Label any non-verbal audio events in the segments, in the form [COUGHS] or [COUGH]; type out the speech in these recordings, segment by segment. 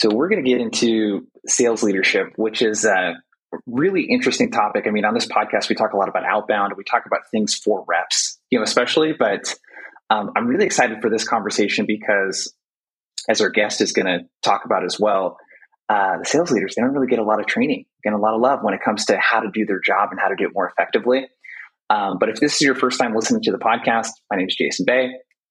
So we're going to get into sales leadership, which is a really interesting topic. I mean, on this podcast, we talk a lot about outbound. We talk about things for reps, you know, especially. But um, I'm really excited for this conversation because, as our guest is going to talk about as well, uh, the sales leaders they don't really get a lot of training, and a lot of love when it comes to how to do their job and how to do it more effectively. Um, but if this is your first time listening to the podcast, my name is Jason Bay.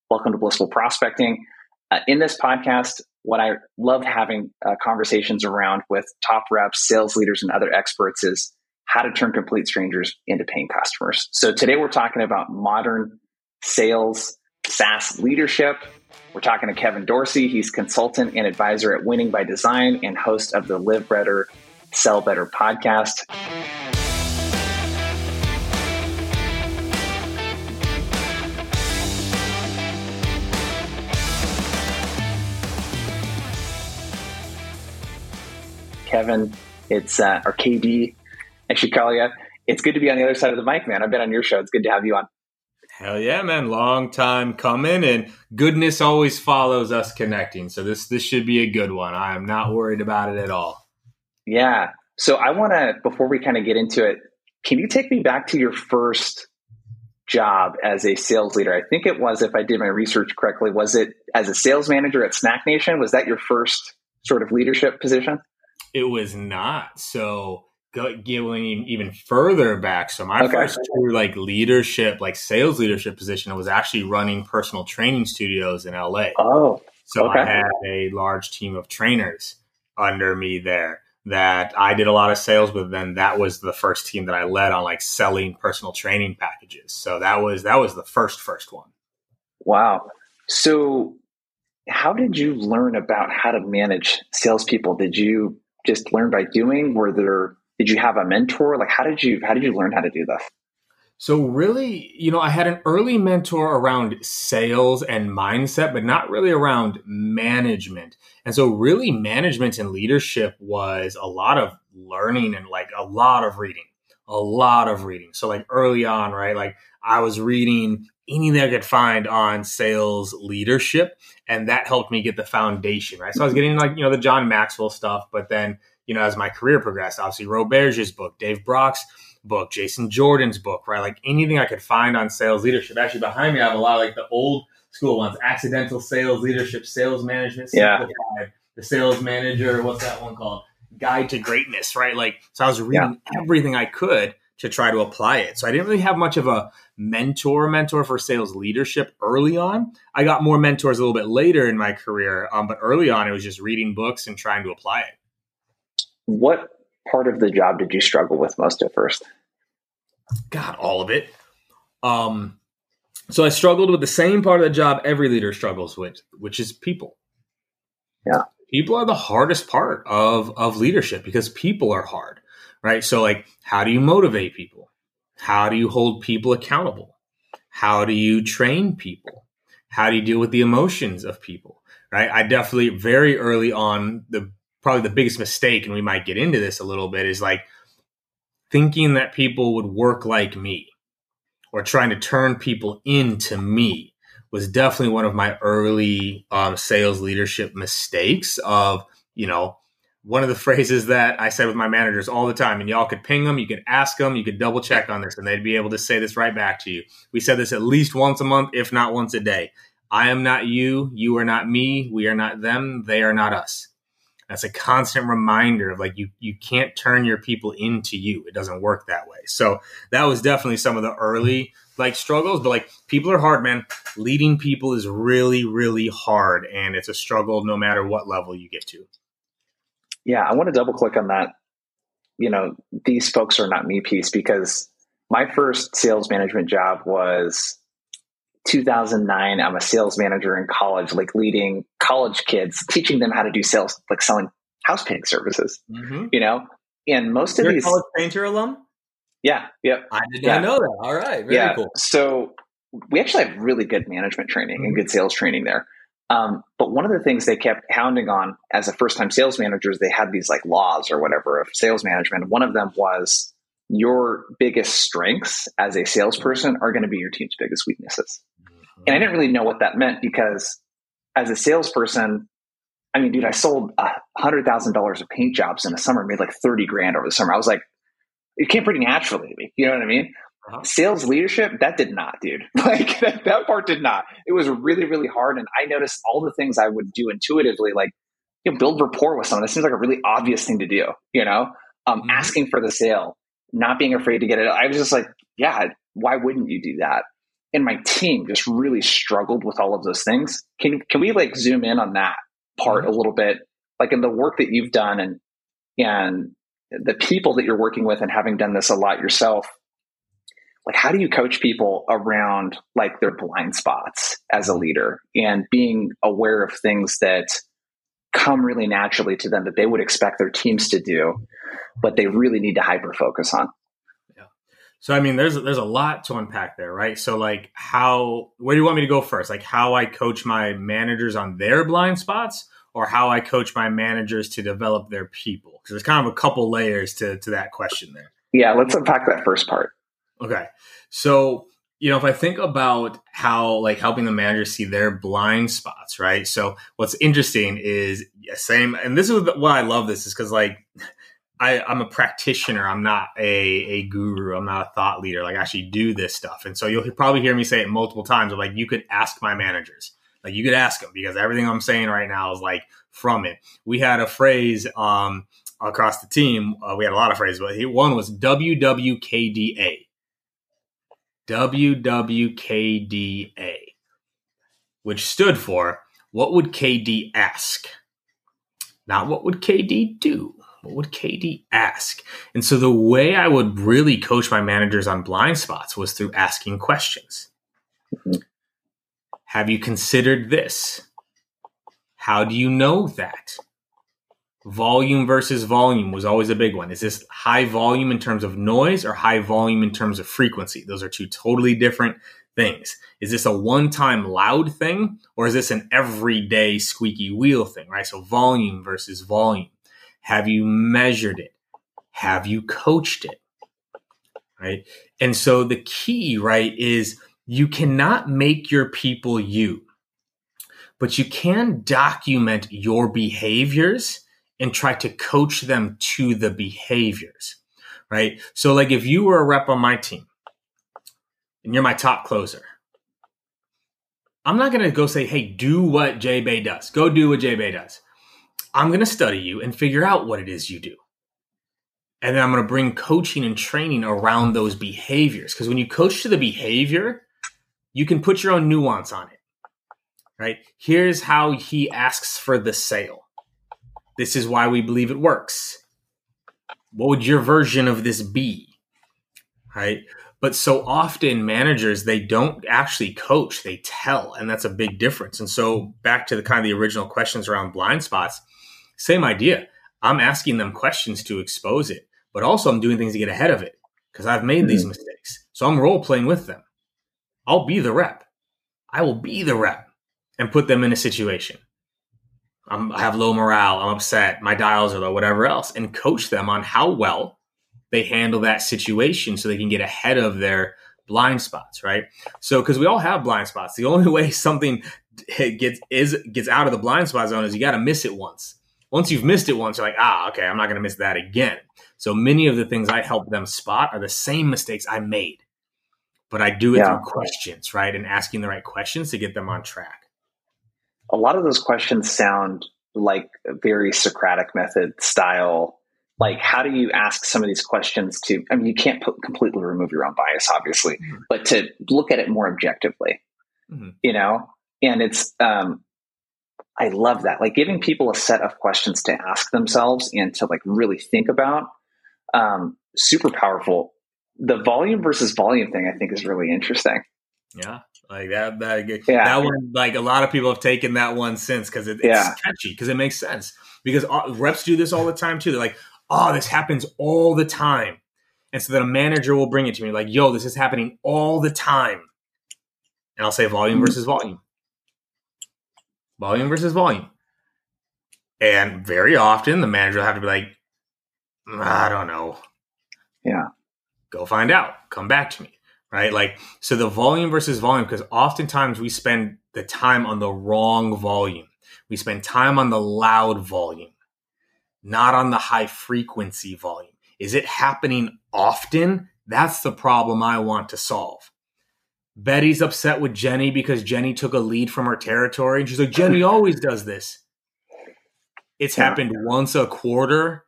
Welcome to Blissful Prospecting. Uh, in this podcast, what I love having uh, conversations around with top reps, sales leaders, and other experts is how to turn complete strangers into paying customers. So today we're talking about modern sales SaaS leadership. We're talking to Kevin Dorsey. He's consultant and advisor at Winning by Design and host of the Live Better, Sell Better podcast. Kevin. It's uh, or KD, I should call you. It's good to be on the other side of the mic, man. I've been on your show. It's good to have you on. Hell yeah, man! Long time coming, and goodness always follows us connecting. So this this should be a good one. I am not worried about it at all. Yeah. So I want to before we kind of get into it, can you take me back to your first job as a sales leader? I think it was, if I did my research correctly, was it as a sales manager at SnackNation? Was that your first sort of leadership position? It was not. So going even further back. So my okay. first true like leadership, like sales leadership position, was actually running personal training studios in LA. Oh, so okay. I had a large team of trainers under me there that I did a lot of sales with. Then that was the first team that I led on like selling personal training packages. So that was that was the first first one. Wow. So how did you learn about how to manage salespeople? Did you just learn by doing? Were there did you have a mentor? Like how did you how did you learn how to do this? So really, you know, I had an early mentor around sales and mindset, but not really around management. And so really management and leadership was a lot of learning and like a lot of reading. A lot of reading. So like early on, right? Like I was reading anything I could find on sales leadership. And that helped me get the foundation, right? So I was getting like, you know, the John Maxwell stuff, but then, you know, as my career progressed, obviously Roberge's book, Dave Brock's book, Jason Jordan's book, right? Like anything I could find on sales leadership. Actually, behind me, I have a lot of like the old school ones, accidental sales leadership, sales management, yeah. the sales manager, what's that one called? Guide to greatness, right? Like, so I was reading yeah. everything I could to try to apply it. So I didn't really have much of a mentor mentor for sales leadership early on. I got more mentors a little bit later in my career, um, but early on it was just reading books and trying to apply it. What part of the job did you struggle with most at first? God, all of it. Um, so I struggled with the same part of the job every leader struggles with, which is people. Yeah. People are the hardest part of of leadership because people are hard right? So, like, how do you motivate people? How do you hold people accountable? How do you train people? How do you deal with the emotions of people? Right? I definitely very early on the probably the biggest mistake, and we might get into this a little bit, is like thinking that people would work like me or trying to turn people into me was definitely one of my early um, sales leadership mistakes of you know one of the [LAUGHS] phrases that I said with my managers all the time, and y'all could ping them, you could ask them, you could double check on this, and they'd be able to say this right back to you. We said this at least once a month, if not once a day. I am not you, you are not me, we are not them, they are not us. That's a constant reminder of like you you can't turn your people into you. It doesn't work that way. So that was definitely some of the early like struggles, but like people are hard, man. Leading people is really, really hard and it's a struggle no matter what level you get to. Yeah, I want to double click on that. You know, these folks are not me piece because my first sales management job was 2009. I'm a sales manager in college, like leading college kids, teaching them how to do sales, like selling house painting services. Mm-hmm. You know, and most You're of these college painter alum. Yeah, yep. I did not yeah. know that. All right, very yeah. cool. So we actually have really good management training mm-hmm. and good sales training there. Um, but one of the things they kept hounding on as a first time sales manager is they had these like laws or whatever of sales management. One of them was your biggest strengths as a salesperson are going to be your team's biggest weaknesses. And I didn't really know what that meant because as a salesperson, I mean, dude, I sold a hundred thousand dollars of paint jobs in the summer, made like 30 grand over the summer. I was like, it came pretty naturally to me. You know what I mean? Uh-huh. Sales leadership, that did not, dude. [LAUGHS] Like that, that part did not. It was really, really hard. And I noticed all the things I would do intuitively, like you know, build rapport with someone. That seems like a really obvious thing to do, you know? Um, mm-hmm. asking for the sale, not being afraid to get it. I was just like, yeah, why wouldn't you do that? And my team just really struggled with all of those things. Can can we like zoom in on that part mm-hmm. a little bit? Like in the work that you've done and and the people that you're working with and having done this a lot yourself, like how do you coach people around like their blind spots as a leader and being aware of things that come really naturally to them that they would expect their teams to do, but they really need to hyper focus on. Yeah. So I mean, there's there's a lot to unpack there, right? So like, how where do you want me to go first? Like how I coach my managers on their blind spots, or how I coach my managers to develop their people? Because there's kind of a couple layers to to that question there. Yeah, let's unpack that first part. Okay, so you know, if I think about how like helping the manager see their blind spots, right? So what's interesting is same, and this is why I love this is because like I, I'm a practitioner. I'm not a, a guru. I'm not a thought leader. Like I actually do this stuff. And so you'll probably hear me say it multiple times. Like, you could ask my managers. Like you could ask them because everything I'm saying right now is like from it. We had a phrase um, across the team. Uh, we had a lot of phrases, but one was WWKDA. WWKDA, which stood for what would KD ask? Not what would KD do? What would KD ask? And so the way I would really coach my managers on blind spots was through asking questions. Mm-hmm. Have you considered this? How do you know that? Volume versus volume was always a big one. Is this high volume in terms of noise or high volume in terms of frequency? Those are two totally different things. Is this a one time loud thing or is this an everyday squeaky wheel thing, right? So volume versus volume. Have you measured it? Have you coached it? Right. And so the key, right, is you cannot make your people you, but you can document your behaviors and try to coach them to the behaviors, right? So, like if you were a rep on my team and you're my top closer, I'm not going to go say, hey, do what J Bay does. Go do what J Bay does. I'm going to study you and figure out what it is you do. And then I'm going to bring coaching and training around those behaviors. Because when you coach to the behavior, you can put your own nuance on it, right? Here's how he asks for the sale. This is why we believe it works. What would your version of this be? Right? But so often managers, they don't actually coach, they tell. And that's a big difference. And so back to the kind of the original questions around blind spots, same idea. I'm asking them questions to expose it, but also I'm doing things to get ahead of it because I've made mm-hmm. these mistakes. So I'm role playing with them. I'll be the rep. I will be the rep and put them in a situation. I'm, I have low morale, I'm upset, my dials are low, whatever else, and coach them on how well they handle that situation so they can get ahead of their blind spots, right? So, because we all have blind spots, the only [LAUGHS] way something gets is gets out of the blind spot zone is you got to miss it once. Once you've missed it once, you're like, ah, okay, I'm not going to miss that again. So many of the things I help them spot are the same mistakes I made, but I do it yeah. through questions, right, and asking the right questions to get them on track a lot of those questions sound like very Socratic method style. Like, how do you ask some of these questions to? I mean, you can't put, completely remove your own bias, obviously, mm-hmm. but to look at it more objectively, mm-hmm. you know. And it's, um, I love that. Like giving people a set of questions to ask themselves and to like really think about. Um, super powerful. The volume versus volume thing, I think, is really interesting. Yeah, like that, that, yeah. that one, like a lot of people have taken that one since because it, it's yeah. catchy because it makes sense. Because all, reps do this all the time too. They're like, "Oh, this happens all the time," and so then a manager will bring it to me like, "Yo, this is happening all the time," and I'll say volume versus volume, volume versus volume, and very often the manager will have to be like, "I don't know." Yeah. Go find out. Come back to me right? Like, so the volume versus volume, because oftentimes we spend the time on the wrong volume. We spend time on the loud volume, not on the high frequency volume. Is it happening often? That's the problem I want to solve. Betty's upset with Jenny because Jenny took a lead from her territory. And she's like, Jenny [LAUGHS] always does this. It's happened once a quarter.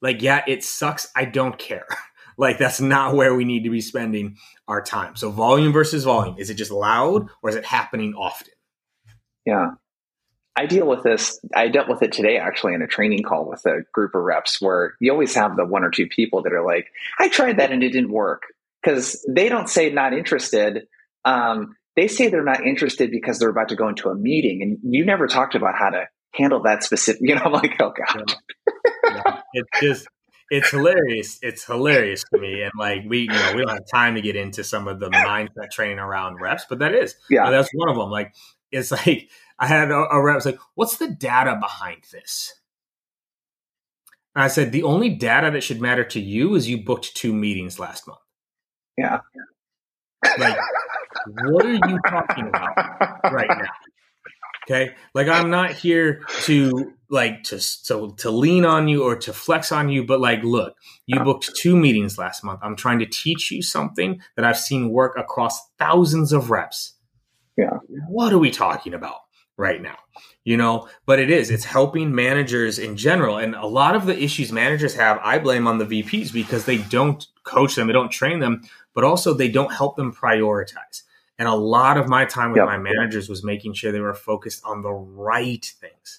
Like, yeah, it sucks. I don't care. [LAUGHS] like, that's not where we need to be spending our time. So, volume versus volume. Is it just loud or is it happening often? Yeah. I deal with this. I dealt with it today actually in a training call with a group of reps where you always have the one or two people that are like, I tried that and it didn't work because they don't say not interested. Um, they say they're not interested because they're about to go into a meeting and you never talked about how to handle that specific, [LAUGHS] you know, I'm like, oh God. Yeah. Yeah. It's just, it's hilarious. It's hilarious to me. And like we, you know, we don't have time to get into some of the mindset training around reps, but that is, yeah, that's one of them. Like, it's like, I had a, a rep like, "What's the data behind this?" And I said, "The only data that should matter to you is you booked two meetings last month." Yeah. Like, what are you talking about right now? Okay, like I'm not here to like to so to lean on you or to flex on you, but like, look, you booked two meetings last month. I'm trying to teach you something that I've seen work across thousands of reps. Yeah. What are we talking about? right now you know but it is it's helping managers in general and a lot of the issues managers have i blame on the vps because they don't coach them they don't train them but also they don't help them prioritize and a lot of my time with yep. my managers was making sure they were focused on the right things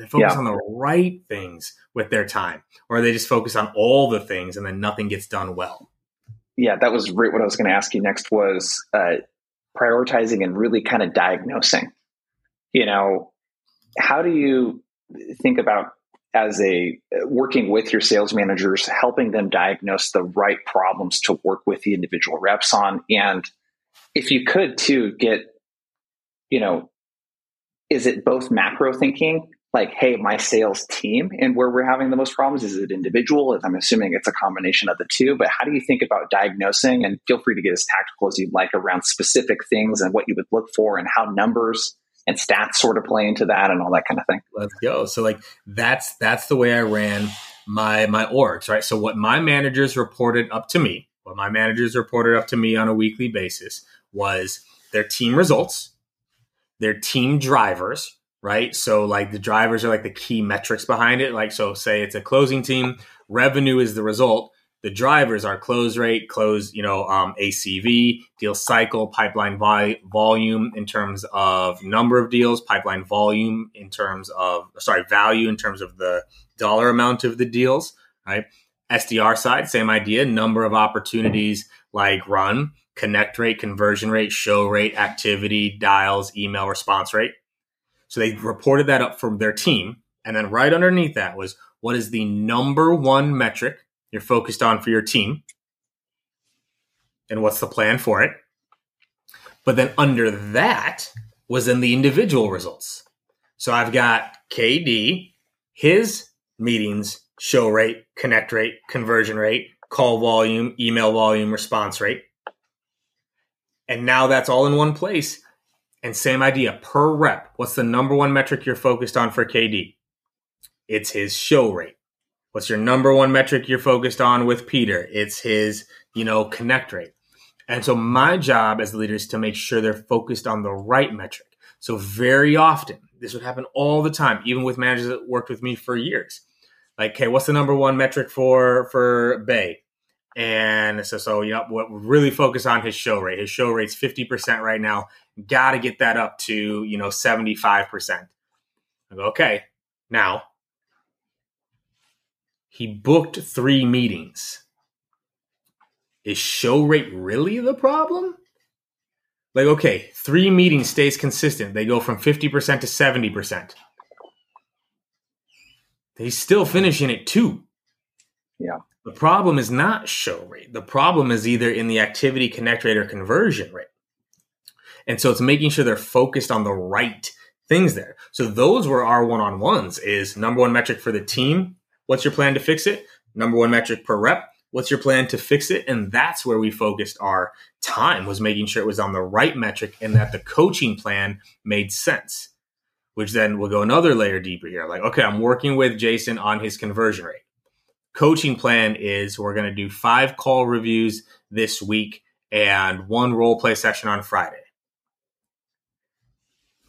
they focus on the right things with their time or they just focus on all the things and then nothing gets done well. Yeah that was right what i was going to ask you next was uh, prioritizing and really kind of diagnosing. You know, how do you think about as a working with your sales managers, helping them diagnose the right problems to work with the individual reps on? And if you could too get, you know, is it both macro thinking, like, hey, my sales team and where we're having the most problems? Is it individual? I'm assuming it's a combination of the two, but how do you think about diagnosing? And feel free to get as tactical as you'd like around specific things and what you would look for and how numbers and stats sort of play into that and all that kind of thing. Let's go. So like that's that's the way I ran my my orgs, right? So what my managers reported up to me, what my managers reported up to me on a weekly basis was their team results, their team drivers, right? So like the drivers are like the key metrics behind it. Like so say it's a closing team, revenue is the result the drivers are close rate, close, you know, um, ACV, deal cycle, pipeline volume in terms of number of deals, pipeline volume in terms of, sorry, value in terms of the dollar amount of the deals, right? SDR side, same idea, number of opportunities like run, connect rate, conversion rate, show rate, activity, dials, email response rate. So they reported that up from their team. And then right underneath that was what is the number one metric you're focused on for your team and what's the plan for it. But then under that was in the individual results. So I've got KD, his meetings, show rate, connect rate, conversion rate, call volume, email volume, response rate. And now that's all in one place. And same idea per rep. What's the number one metric you're focused on for KD? It's his show rate. What's your number one metric you're focused on with Peter? It's his, you know, connect rate. And so my job as a leader is to make sure they're focused on the right metric. So very often, this would happen all the time, even with managers that worked with me for years. Like, okay, what's the number one metric for for Bay? And so, so you know, what really focus on his show rate. His show rate's fifty percent right now. Got to get that up to you know seventy five percent. I go, okay, now he booked three meetings. Is show rate really the problem? Like, okay, three meetings stays consistent. They go from 50% to 70%. They still finishing at two. Yeah. The problem is not show rate. The problem is either in the activity connect rate or conversion rate. And so it's making sure they're focused on the right things there. So those were our one-on-ones is number one metric for the team What's your plan to fix it? Number one metric per rep. What's your plan to fix it? And that's where we focused our time was making sure it was on the right metric and that the coaching plan made sense. which then we'll go another layer deeper here. Like, okay, I'm working with Jason on his conversion rate. Coaching plan is we're going to do five call reviews this week and one role play session on Friday.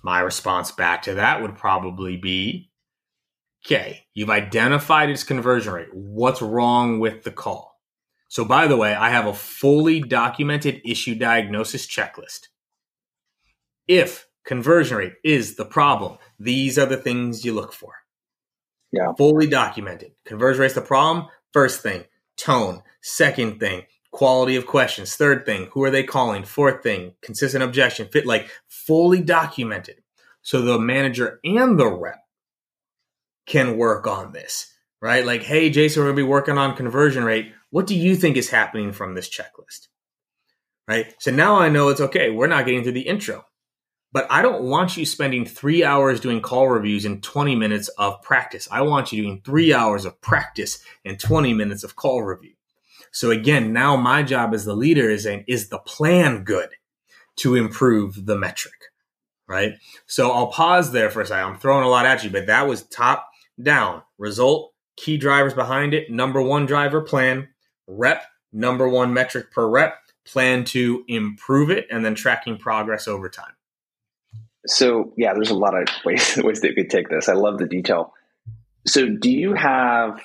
My response back to that would probably be okay, you've identified its conversion rate. What's wrong with the call? So, by the way, I have a fully documented issue diagnosis checklist. If conversion rate is the problem, these are the things you look for. Yeah. Fully documented. Conversion rate's the problem. First thing, tone. Second thing, quality of questions. Third thing, who are they calling? Fourth thing, consistent objection. Fit like fully documented. So the manager and the rep can work on this, right? Like, hey, Jason, we're gonna be working on conversion rate. What do you think is happening from this checklist? Right. So now I know it's okay. We're not getting to the intro. But I don't want you spending three hours doing call reviews and 20 minutes of practice. I want you doing three hours of practice and 20 minutes of call review. So again, now my job as the leader is saying, is the plan good to improve the metric? Right. So I'll pause there for a second. I'm throwing a lot at you, but that was top down result, key drivers behind it. Number one driver plan, rep, number one metric per rep, plan to improve it, and then tracking progress over time. So yeah, there's a lot of [LAUGHS] ways ways that you could take this. I love the detail. So do you have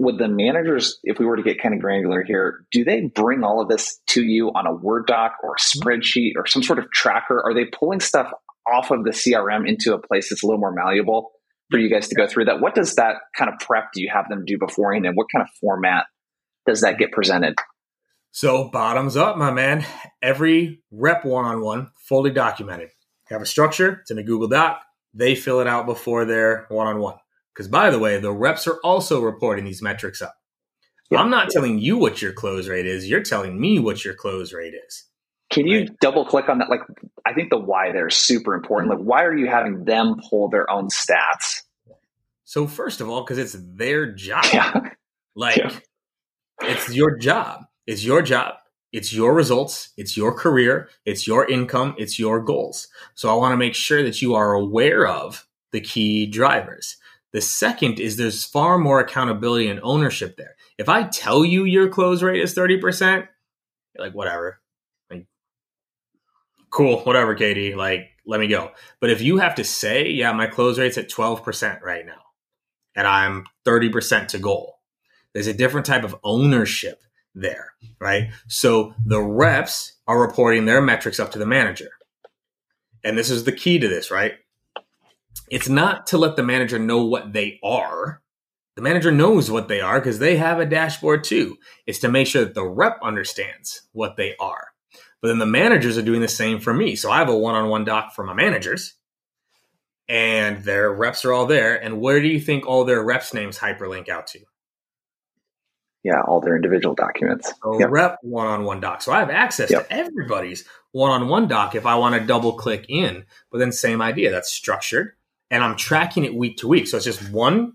with the managers, if we were to get kind of granular here, do they bring all of this to you on a Word doc or a mm-hmm. spreadsheet or some sort of tracker? Are they pulling stuff off of the CRM into a place that's a little more malleable for you guys to go through that? What does that kind of prep do you have them do beforehand and what kind of format does that get presented? So bottoms up, my man. Every rep one on one, fully documented have a structure. It's in a Google Doc. They fill it out before their one on one. Because by the way, the reps are also reporting these metrics up. Yeah. I'm not telling you what your close rate is. You're telling me what your close rate is. Can you right? double click on that? Like, I think the why there is super important. Like, why are you having them pull their own stats? So, first of all, because it's their job. Yeah. [LAUGHS] Like, yeah. it's your job. It's your job it's your results, it's your career, it's your income, it's your goals. So I want to make sure that you are aware of the key drivers. The second is there's far more accountability and ownership there. If I tell you your close rate is 30%, you're like, whatever. Like, cool, whatever, KD. Like, let me go. But if you have to say, yeah, my close rate's at 12% right now, and I'm 30% to goal, there's a different type of ownership there, right? So the reps are reporting their metrics up to the manager. And this is the key to this, right? It's not to let the manager know what they are. The manager knows what they are because they have a dashboard too. It's to make sure that the rep understands what they are. But then the managers are doing the same for me. So I have a one on one doc for my managers, and their reps are all there. And where do you think all their reps' names hyperlink out to? yeah, all their individual documents. So yep. rep one-on-one doc. So I have access yep. to everybody's one-on-one doc if I want to double click in. But then same idea, that's structured and I'm tracking it week to week. So it's just one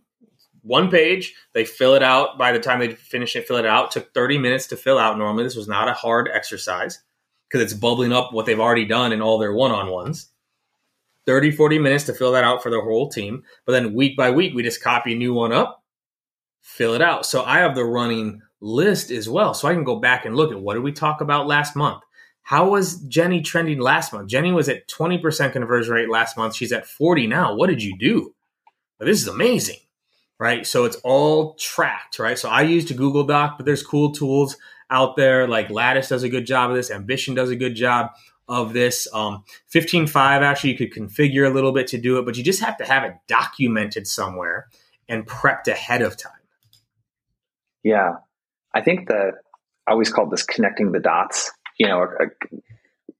one page. They fill it out by the time they finish it, fill it out. it took 30 minutes to fill out. Normally, this was not a hard exercise because it's bubbling up what they've already done in all their one-on-ones. 30, 40 minutes to fill that out for the whole team. But then week by week, we just copy a new one up fill it out. So I have the running list as well. So I can go back and look at what did we talk about last month? How was Jenny trending last month? Jenny was at 20% conversion rate last month. She's at 40 now. What did you do? this is amazing, right? So it's all tracked, right? So I used a Google Doc, but there's cool tools out there like Lattice does a good job of this. Ambition does a good job of this. Um, 15Five, actually, you could configure a little bit to do it, but you just have to have it documented somewhere and prepped ahead of time. Yeah. I think that I always call this connecting the dots. You know,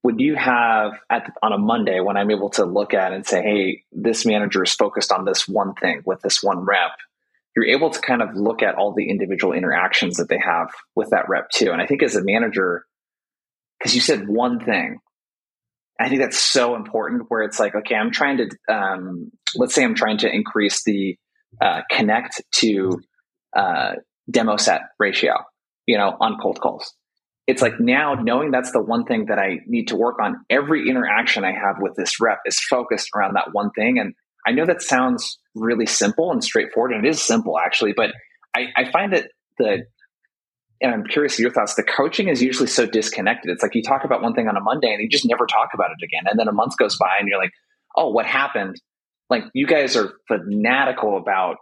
would you have at, on a Monday when I'm able to look at and say, hey, this manager is focused on this one thing with this one rep, you're able to kind of look at all the individual interactions that they have with that rep too. And I think as a manager, because you said one thing, I think that's so important where it's like, okay, I'm trying to, um, let's say I'm trying to increase the uh, connect to uh, demo set ratio, you know, on cold calls. It's like now knowing that's the one thing that I need to work on. Every interaction I have with this rep is focused around that one thing. And I know that sounds really simple and straightforward, and it is simple actually, but I, I find that the and I'm curious your thoughts. The coaching is usually so disconnected. It's like you talk about one thing on a Monday and you just never talk about it again. And then a month goes by and you're like, oh, what happened? Like you guys are fanatical about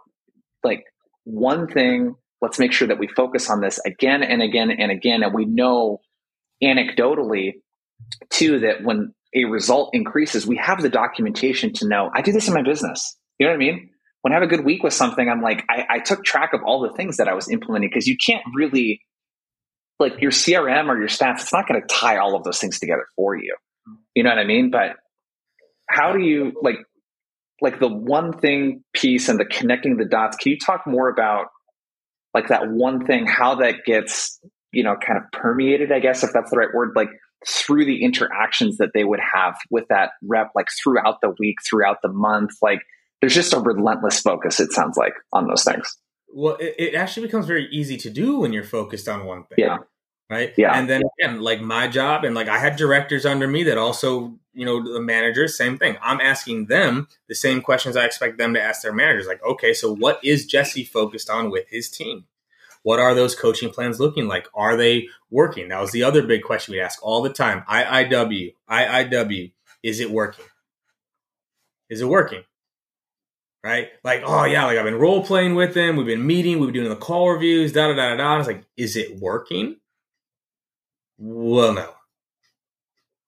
like one thing. Let's make sure that we focus on this again and again and again. And we know anecdotally too that when a result increases, we have the documentation to know I do this in my business. You know what I mean? When I have a good week with something, I'm like, I, I took track of all the things that I was implementing because you can't really, like your CRM or your stats, it's not going to tie all of those things together for you. You know what I mean? But how do you, like, like the one thing piece and the connecting the dots, can you talk more about like that one thing, how that gets, you know, kind of permeated, I guess, if that's the right word, like through the interactions that they would have with that rep, like throughout the week, throughout the month. Like there's just a relentless focus, it sounds like, on those things. Well, it, it actually becomes very easy to do when you're focused on one thing. Yeah. Right. Yeah. And then again, like my job, and like I had directors under me that also, you know, the managers, same thing. I'm asking them the same questions I expect them to ask their managers. Like, okay, so what is Jesse focused on with his team? What are those coaching plans looking like? Are they working? That was the other big question we ask all the time. IIW, IIW, is it working? Is it working? Right? Like, oh yeah, like I've been role playing with them. We've been meeting. We've been doing the call reviews. Da da da da. da. It's like, is it working? Well, no.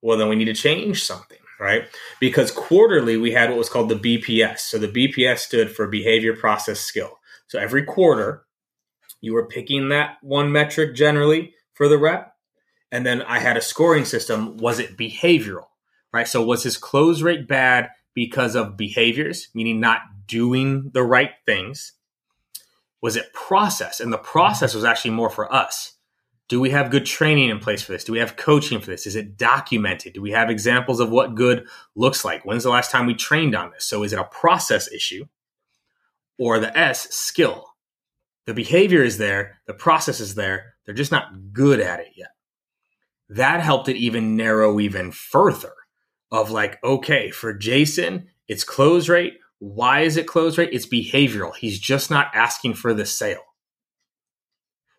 Well, then we need to change something, right? Because quarterly we had what was called the BPS. So the BPS stood for behavior, process, skill. So every quarter you were picking that one metric generally for the rep. And then I had a scoring system. Was it behavioral? Right. So was his close rate bad because of behaviors, meaning not doing the right things? Was it process? And the process was actually more for us. Do we have good training in place for this? Do we have coaching for this? Is it documented? Do we have examples of what good looks like? When's the last time we trained on this? So is it a process issue or the S skill? The behavior is there, the process is there, they're just not good at it yet. That helped it even narrow even further of like, okay, for Jason, it's close rate. Why is it close rate? It's behavioral. He's just not asking for the sale.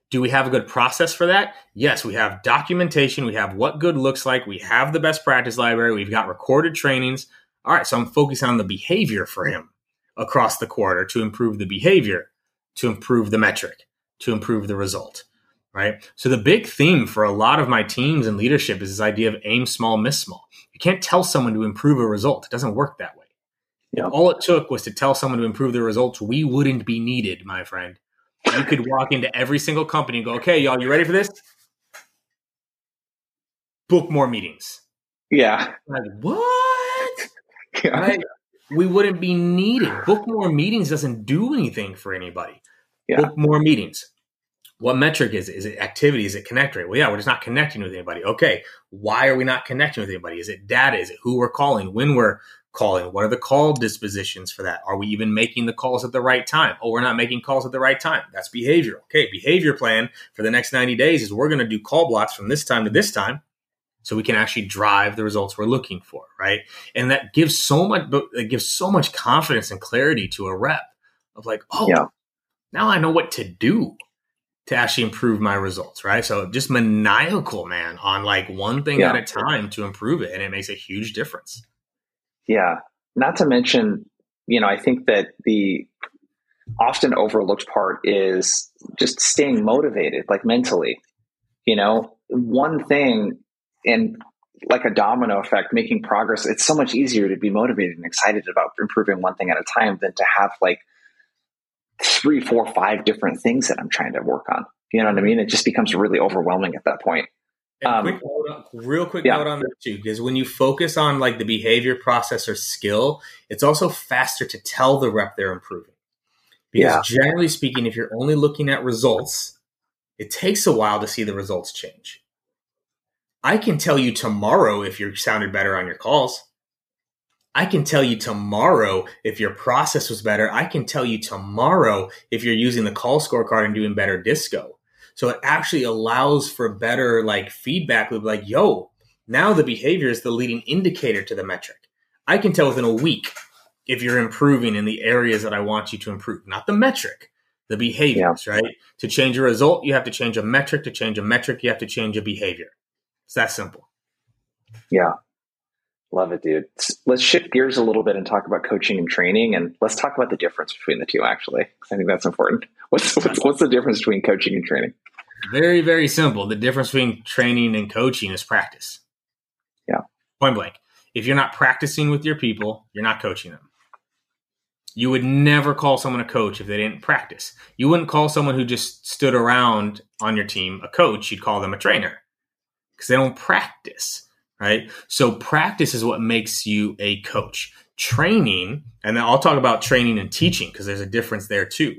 Do we have a good process for that? Yes, we have documentation. We have what good looks like. We have the best practice library. We've got recorded trainings. All right, so I'm focusing on the behavior for him across the quarter to improve the behavior to improve the metric, to improve the result, right? So the big theme for a lot of my teams and leadership is this idea of aim small, miss small. You can't tell someone to improve a result. It doesn't work that way. If all it took was to tell someone to improve their results, we wouldn't be needed, my friend. You could walk into every single company and go, okay, y'all, you ready for this? Book more meetings. Yeah. Like, what? [LAUGHS] Yeah. Right? We wouldn't be needed. Book more meetings doesn't do anything for anybody yeah. book more meetings. What metric is it? Is it activity? Is it connect rate? Well, yeah, we're just not connecting with anybody. Okay. Why are we not connecting with anybody? Is it data? Is it who we're calling? When we're calling? What are the call dispositions for that? Are we even making the calls at the right time? Oh, we're not making calls at the right time. That's behavioral. Okay. Behavior plan for the next 90 days is we're going to do call blocks from this time to this time so we can actually drive the results we're looking for. Right. And that gives so much, it gives so much confidence and clarity to a rep of like, oh, yeah now I know what to do to actually improve my results, right? So just maniacal, man, on like one thing yeah. at a time to improve it. And it makes a huge difference. Yeah. Not to mention, you know, I think that the often overlooked part is just staying motivated, like mentally. You know, one thing and like a domino effect, making progress, it's so much easier to be motivated and excited about improving one thing at a time than to have like three, four, five different things that I'm trying to work on. You know what I mean? It just becomes really overwhelming at that point. Um, quick on, real quick yeah. note on that too, because when you focus on like the behavior process or skill, it's also faster to tell the rep they're improving. Because yeah. generally speaking, if you're only looking at results, it takes a while to see the results change. I can tell you tomorrow if you sounded better on your calls. I can tell you tomorrow if your process was better. I can tell you tomorrow if you're using the call scorecard and doing better disco. So it actually allows for better like feedback loop, like, yo, now the behavior is the leading indicator to the metric. I can tell within a week if you're improving in the areas that I want you to improve, not the metric, the behaviors, yeah. right? To change a result, you have to change a metric. To change a metric, you have to change a behavior. It's that simple. Yeah. Love it, dude. Let's shift gears a little bit and talk about coaching and training, and let's talk about the difference between the two. Actually, I think that's important. [LAUGHS] What's what's, what's the difference between coaching and training? Very, very simple. The difference between training and coaching is practice. Yeah. Point blank. If you're not practicing with your people, you're not coaching them. You would never call someone a coach if they didn't practice. You wouldn't call someone who just stood around on your team a coach. You'd call them a trainer because they don't practice, right? So practice is what makes you a coach. Training, and then I'll talk about training and teaching because there's a difference there too,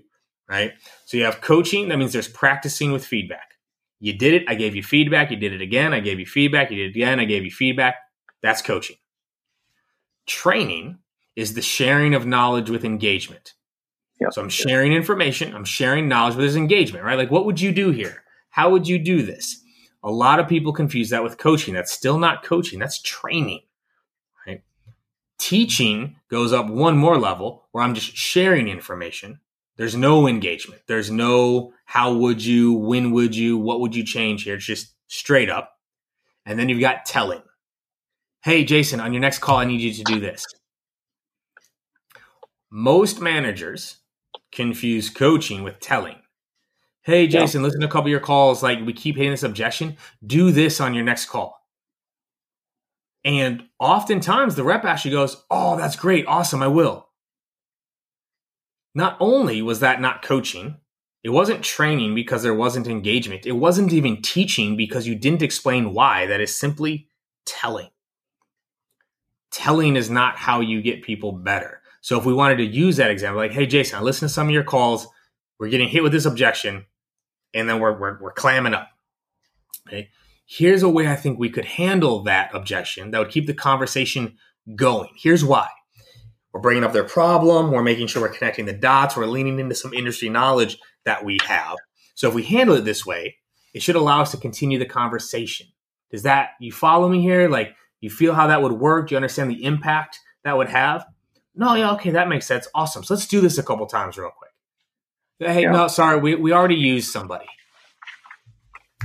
right? So you have coaching, that means there's practicing with feedback. You did it, I gave you feedback, you did it again, I gave you feedback, you did it again, I gave you feedback. That's coaching. Training is the sharing of knowledge with engagement. Yep. So I'm sharing information, I'm sharing knowledge with this engagement, right? Like, what would you do here? How would you do this? A lot of people confuse that with coaching. That's still not coaching, that's training. Right? Teaching goes up one more level where I'm just sharing information. There's no engagement. There's no how would you, when would you, what would you change here? It's just straight up. And then you've got telling. Hey, Jason, on your next call, I need you to do this. Most managers confuse coaching with telling. Hey, Jason, yeah. listen to a couple of your calls. Like, we keep hitting this objection. Do this on your next call. And oftentimes the rep actually goes, Oh, that's great. Awesome. I will. Not only was that not coaching, it wasn't training because there wasn't engagement. It wasn't even teaching because you didn't explain why. That is simply telling. Telling is not how you get people better. So if we wanted to use that example, like, hey, Jason, I listened to some of your calls. We're getting hit with this objection, and then we're, we're, we're clamming up. Okay. Here's a way I think we could handle that objection that would keep the conversation going. Here's why. We're bringing up their problem. We're making sure we're connecting the dots. We're leaning into some industry knowledge that we have. So if we handle it this way, it should allow us to continue the conversation. Does that, you follow me here? Like, you feel how that would work? Do you understand the impact that would have? No, yeah, okay, that makes sense. Awesome. So let's do this a couple times real quick. Hey, yeah. no, sorry, we, we already used somebody.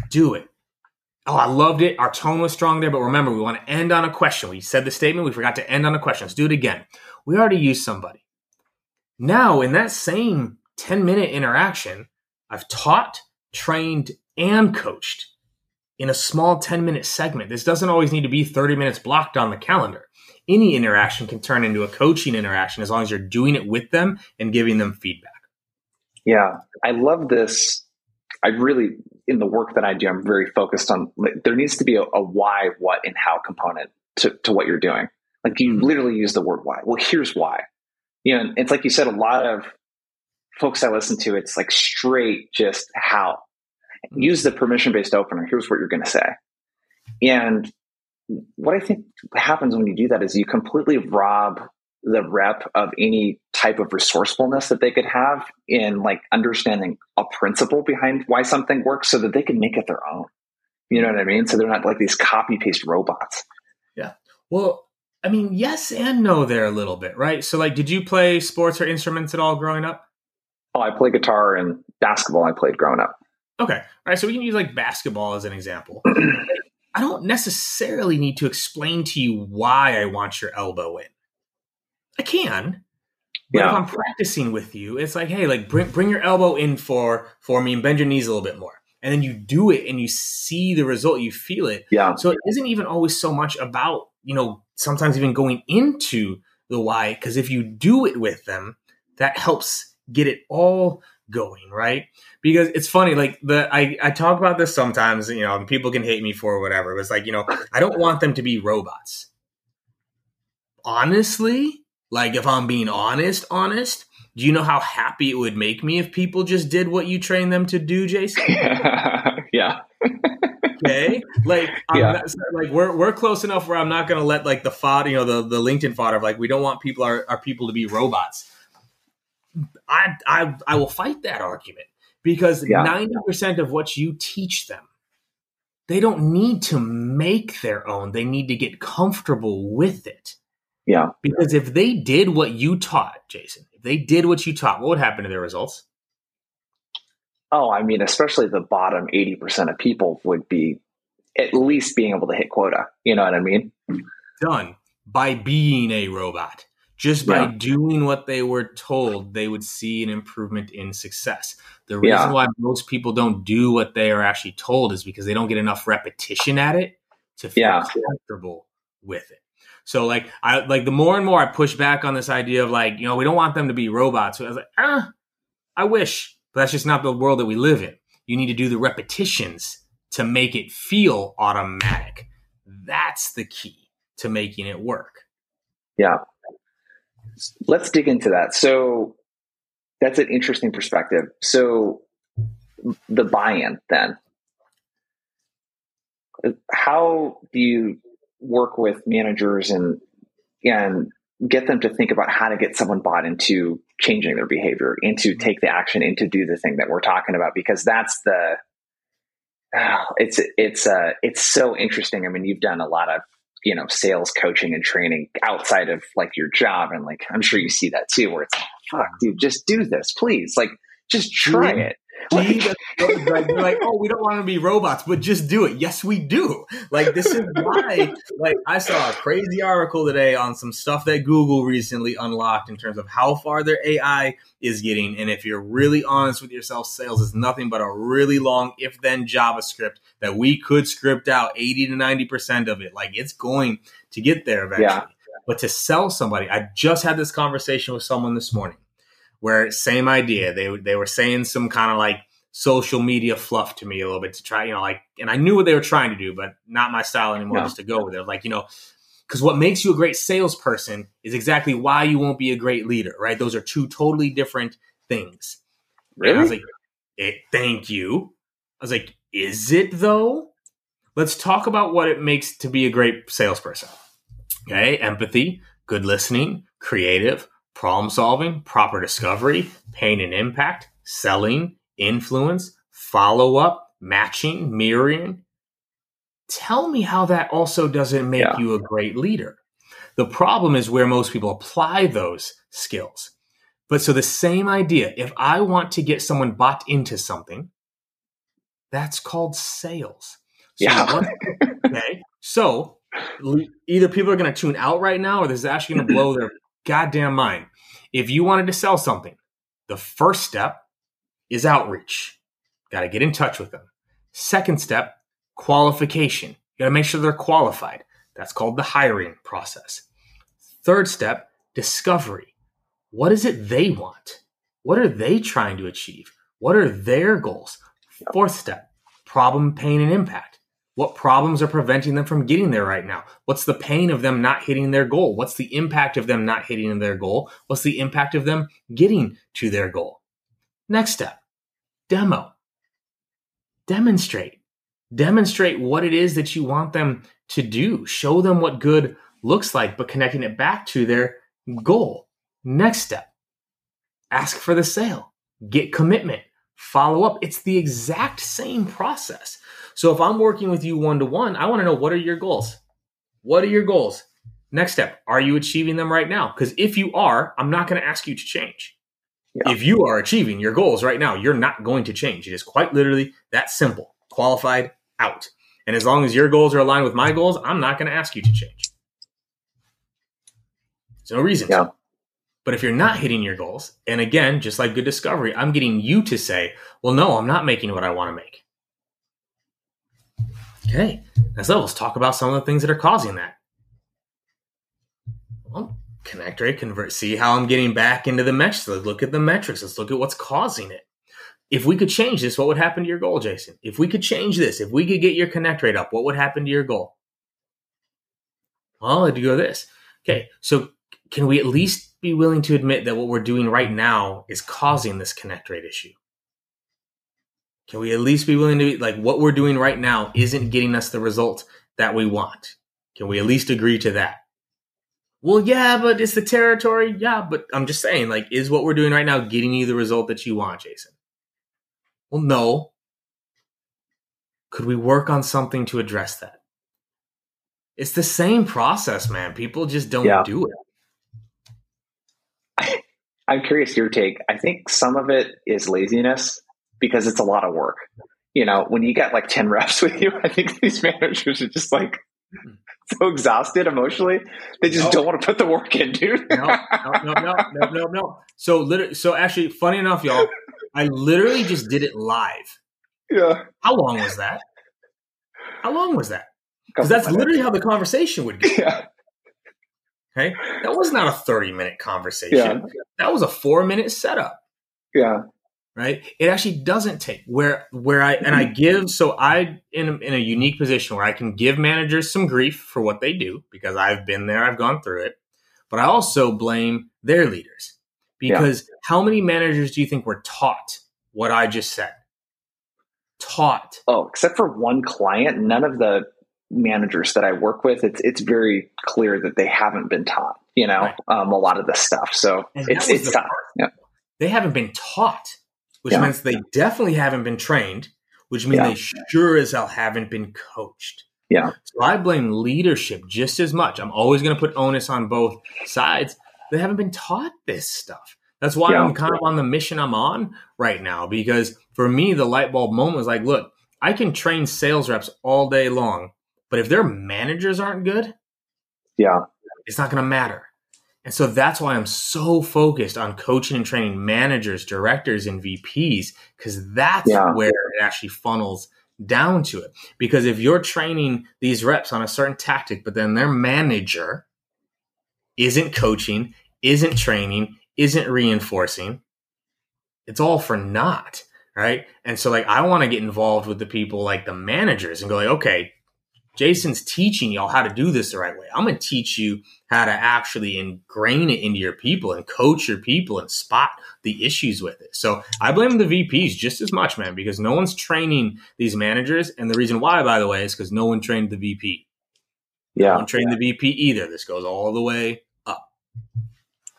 Do it. Oh, I loved it. Our tone was strong there, but remember, we want to end on a question. We said the statement, we forgot to end on a question. Let's do it again. We already used somebody. Now, in that same 10 minute interaction, I've taught, trained, and coached in a small 10 minute segment. This doesn't always need to be 30 minutes blocked on the calendar. Any interaction can turn into a coaching interaction as long as you're doing it with them and giving them feedback. Yeah, I love this. I really, in the work that I do, I'm very focused on there needs to be a, a why, what, and how component to, to what you're doing. Like you mm-hmm. literally use the word why. Well, here's why. You know, it's like you said, a lot of folks I listen to, it's like straight just how. Use the permission based opener. Here's what you're going to say. And what I think happens when you do that is you completely rob the rep of any type of resourcefulness that they could have in like understanding a principle behind why something works so that they can make it their own. You know what I mean? So they're not like these copy paste robots. Yeah. Well, I mean, yes and no there a little bit, right? So like did you play sports or instruments at all growing up? Oh, I play guitar and basketball I played growing up. Okay. All right. So we can use like basketball as an example. [CLEARS THROAT] I don't necessarily need to explain to you why I want your elbow in. I can. But yeah. if I'm practicing with you, it's like, hey, like bring bring your elbow in for for me and bend your knees a little bit more. And then you do it and you see the result, you feel it. Yeah. So it isn't even always so much about, you know, sometimes even going into the why, because if you do it with them, that helps get it all going, right? Because it's funny, like the I, I talk about this sometimes, you know, and people can hate me for whatever. It's like, you know, I don't want them to be robots. Honestly, like, if I'm being honest, honest, do you know how happy it would make me if people just did what you train them to do, Jason? [LAUGHS] yeah. okay. Like, yeah. Not, like we're we're close enough where I'm not going to let like the fodder, you know, the the LinkedIn fodder of like we don't want people our, our people to be robots. I I I will fight that argument because 90% of what you teach them, they don't need to make their own. They need to get comfortable with it. Yeah. Because if they did what you taught, Jason, if they did what you taught, what would happen to their results? Oh, I mean, especially the bottom 80% of people would be at least being able to hit quota. You know what I mean? Done by being a robot. Just by Yeah. doing what they were told, they would see an improvement in success. The reason Yeah. why most people don't do what they are actually told is because they don't get enough repetition at it to feel Yeah. comfortable with it. So like I like the more and more I push back on this idea of like, you know, we don't want them to be robots. So I was like, ah, I wish, but that's just not the world that we live in. You need to do the repetitions to make it feel automatic. That's the key to making it work. Yeah. Let's dig into that. So that's an interesting perspective. So the buy-in then. How do you work with managers and and get them to think about how to get someone bought into changing their behavior, into take the action, into do the thing that we're talking about? Because that's the [SIGHS] it's it's uh it's so interesting. I mean, you've done a lot of you know sales coaching and training outside of like your job and like i'm sure you see that too where it's like fuck dude just do this please like just try it See, that's what- like, they're like, oh, we don't want to be robots, but just do it. Yes, we do. Like, this is why. Like, I saw a crazy article today on some stuff that Google recently unlocked in terms of how far their AI is getting. And if you're really honest with yourself, sales is nothing but a really long if then JavaScript that we could script out 80 to 90% of it. Like, it's going to get there eventually. Yeah. But to sell somebody, I just had this conversation with someone this morning where same idea. They they were saying some kind of like social media fluff to me a little bit to try, you know, like, and I knew what they were trying to do, but not my style anymore. Yeah. Just to go with it, like you know, because what makes you a great salesperson is exactly why you won't be a great leader, right? Those are two totally different things. And I was like, it, thank you. I was like, is it though? Let's talk about what it makes to be a great salesperson. Okay, empathy, good listening, creative, problem solving, proper discovery, pain and impact, selling, influence, follow up, matching, mirroring. Tell me how that also doesn't make Yeah. you a great leader. The problem is where most people apply those skills. But so the same idea, if I want to get someone bought into something, that's called sales. So Yeah. what- [LAUGHS] okay. So either people are going to tune out right now or this is actually going to blow their goddamn mind. If you wanted to sell something, the first step is outreach. Got to get in touch with them. Second step, qualification. You got to make sure they're qualified. That's called the hiring process. Third step, discovery. What is it they want? What are they trying to achieve? What are their goals? Fourth step, problem, pain, and impact. What problems are preventing them from getting there right now? What's the pain of them not hitting their goal? What's the impact of them not hitting their goal? What's the impact of them getting to their goal? Next step, demo. Demonstrate. Demonstrate what it is that you want them to do. Show them what good looks like, but connecting it back to their goal. Next step, ask for the sale, get commitment, follow up. It's the exact same process. So if I'm working with you one to one, I want to know what are your goals? What are your goals? Next step, are you achieving them right now? Because if you are, I'm not going to ask you to change. Yeah. If you are achieving your goals right now, you're not going to change. It is quite literally that simple. Qualified out. And as long as your goals are aligned with my goals, I'm not going to ask you to change. There's no reason. to. Yeah. But if you're not hitting your goals, and again, just like good discovery, I'm getting you to say, well, no, I'm not making what I want to make. Okay. Now, so let's talk about some of the things that are causing that. Well, connect rate, convert, see how I'm getting back into the metrics. Let's look at the metrics. Let's look at what's causing it. If we could change this, what would happen to your goal, Jason? If we could change this, if we could get your connect rate up, what would happen to your goal? Well, it'd go this. Okay, so can we at least be willing to admit that what we're doing right now is causing this connect rate issue? Can we at least be willing to be like what we're doing right now isn't getting us the result that we want? Can we at least agree to that? Well, yeah, but it's the territory. Yeah, but I'm just saying, like, is what we're doing right now getting you the result that you want, Jason? Well, no. Could we work on something to address that? It's the same process, man. People just don't Yeah. do it. I'm curious your take. I think some of it is laziness because it's a lot of work. You know, when you get like 10 reps [LAUGHS] with you, I think these managers are just like so exhausted emotionally. They just No. don't want to put the work in, dude. No, no, no, no, no, no, no. So literally, so actually, funny enough, y'all, I literally just did it live. yeah. How long was that? How long was that? Because that's literally how the conversation would go. [LAUGHS] Yeah. Okay, that was not a thirty-minute conversation. Yeah. That was a four-minute setup. Yeah. Right it actually doesn't take where where i and i give so i in a, in a unique position where i can give managers some grief for what they do because i've been there i've gone through it but i also blame their leaders because how many managers do you think were taught what i just said taught Oh, except for one client, none of the managers that I work with, it's it's very clear that they haven't been taught, you know, Right. um, a lot of this stuff. So And it's it's tough. Yeah. they haven't been taught which Yeah. means they definitely haven't been trained which means Yeah. they sure as hell haven't been coached Yeah. So I blame leadership just as much. I'm always going to put onus on both sides. They haven't been taught this stuff. That's why Yeah. I'm kind of on the mission I'm on right now. Because for me, the light bulb moment was like, look, I can train sales reps all day long, but if their managers aren't good, Yeah. it's not going to matter. And so that's why I'm so focused on coaching and training managers, directors, and VPs, because that's Yeah. where it actually funnels down to it. Because if you're training these reps on a certain tactic, but then their manager isn't coaching, isn't training, isn't reinforcing, it's all for naught. Right. And so, like, I want to get involved with the people like the managers and go, like, okay, Jason's teaching y'all how to do this the right way. I'm going to teach you how to actually ingrain it into your people and coach your people and spot the issues with it. So I blame the VPs just as much, man, because no one's training these managers. And the reason why, by the way, is because no one trained the VP. Yeah. No Yeah. one trained the VP either. This goes all the way up.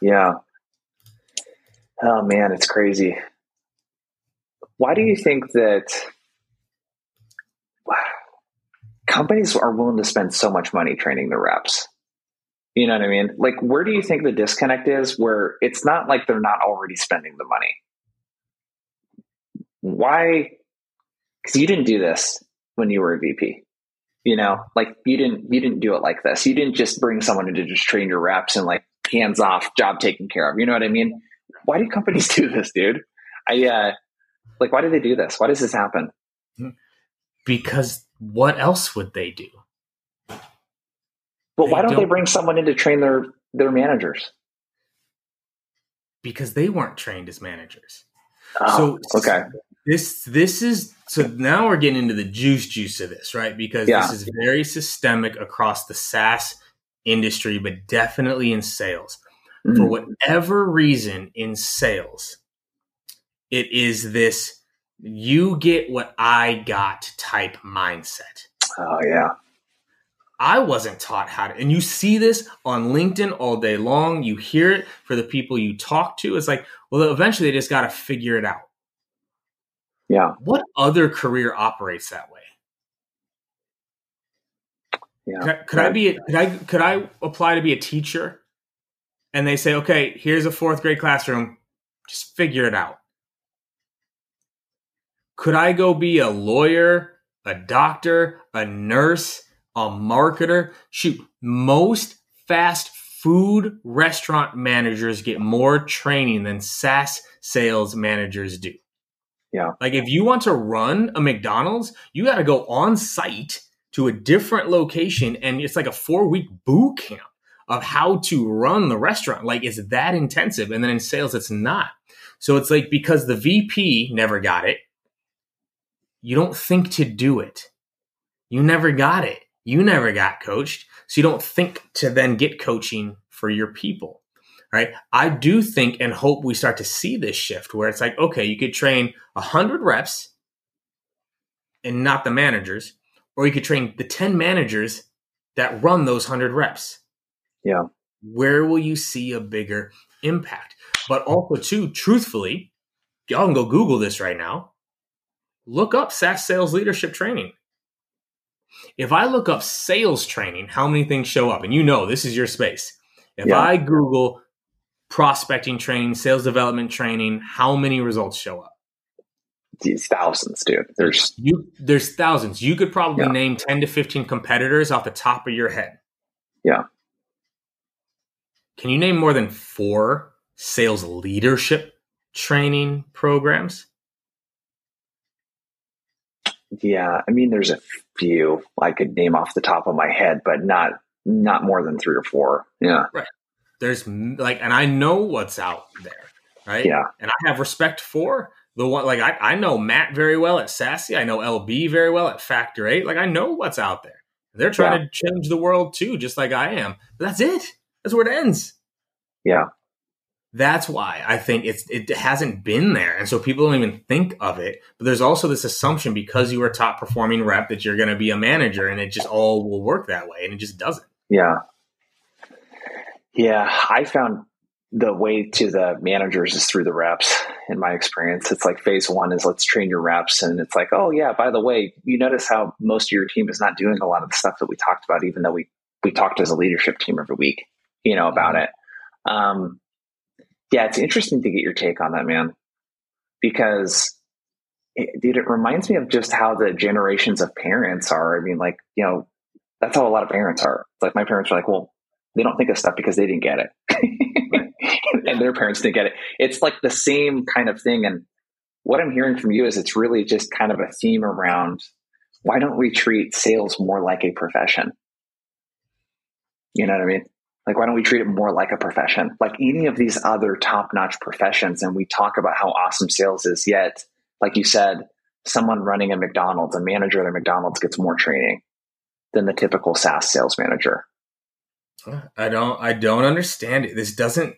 Yeah. Oh man, it's crazy. Why do you think that companies are willing to spend so much money training their reps? You know what I mean? Like, where do you think the disconnect is where it's not like they're not already spending the money? Why? Because you didn't do this when you were a VP. You know, like you didn't you didn't do it like this. You didn't just bring someone in to just train your reps and like hands off, job taken care of. You know what I mean? Why do companies [LAUGHS] do this, dude? I uh like why do they do this? Why does this happen? Because what else would they do? But why don't, they don't- bring someone in to train their their managers? Because they weren't trained as managers. Oh, so okay. this this is so now we're getting into the juice juice of this right because Yeah. this is very systemic across the SaaS industry but definitely in sales for Mhm. whatever reason in sales it is this you get what I got type mindset Oh yeah. I wasn't taught how to, and you see this on LinkedIn all day long. You hear it for the people you talk to. It's like, well, eventually they just got to figure it out. Yeah. What other career operates that way? Yeah. Could I, could I be? A, could I? Could I apply to be a teacher? And they say, okay, here's a fourth grade classroom. Just figure it out. Could I go be a lawyer, a doctor, a nurse, a marketer? Shoot, most fast food restaurant managers get more training than SaaS sales managers do. Yeah. Like if you want to run a McDonald's, you got to go on site to a different location and it's like a 4-week boot camp of how to run the restaurant. Like it's that intensive and then in sales it's not. So it's like because the VP never got it, you don't think to do it. You never got it. You never got coached. So you don't think to then get coaching for your people. Right. I do think and hope we start to see this shift where it's like, okay, you could train 100 reps and not the managers, or you could train the 10 managers that run those 100 reps. Yeah. Where will you see a bigger impact? But also, too, truthfully, y'all can go Google this right now. Look up SaaS sales leadership training. If I look up sales training, how many things show up? And you know, this is your space. If Yeah. I Google prospecting training, sales development training, how many results show up? These thousands, dude. There's You there's thousands. You could probably Yeah. name 10 to 15 competitors off the top of your head. Yeah. Can you name more than 4 sales leadership training programs? Yeah. I mean, there's a few I could name off the top of my head, but not not more than three or four. Yeah. There's like and I know what's out there, right? Yeah. And I have respect for the one like I, I know Matt very well at Sassy. I know LB very well at Factor 8. Like I know what's out there. They're trying to change the world too, just like I am. But that's it. That's where it ends. Yeah. That's why I think it's it hasn't been there, and so people don't even think of it. But there's also this assumption because you are a top performing rep that you're going to be a manager, and it just all will work that way, and it just doesn't. Yeah. Yeah. I found the way to the managers is through the reps in my experience. It's like phase one is let's train your reps. And it's like, oh yeah, by the way, you notice how most of your team is not doing a lot of the stuff that we talked about, even though we, we talked as a leadership team every week, you know, about it. Um, yeah, it's interesting to get your take on that, man, because it, dude, it reminds me of just how the generations of parents are. I mean, like, you know, that's how a lot of parents are. It's like my parents are like, well, they don't think of stuff because they didn't get it. [LAUGHS] and their parents didn't get it. It's like the same kind of thing. And what I'm hearing from you is it's really just kind of a theme around why don't we treat sales more like a profession? You know what I mean? Like, why don't we treat it more like a profession? Like any of these other top notch professions. And we talk about how awesome sales is, yet, like you said, someone running a McDonald's, a manager at a McDonald's gets more training than the typical SaaS sales manager. I don't I don't understand it. This doesn't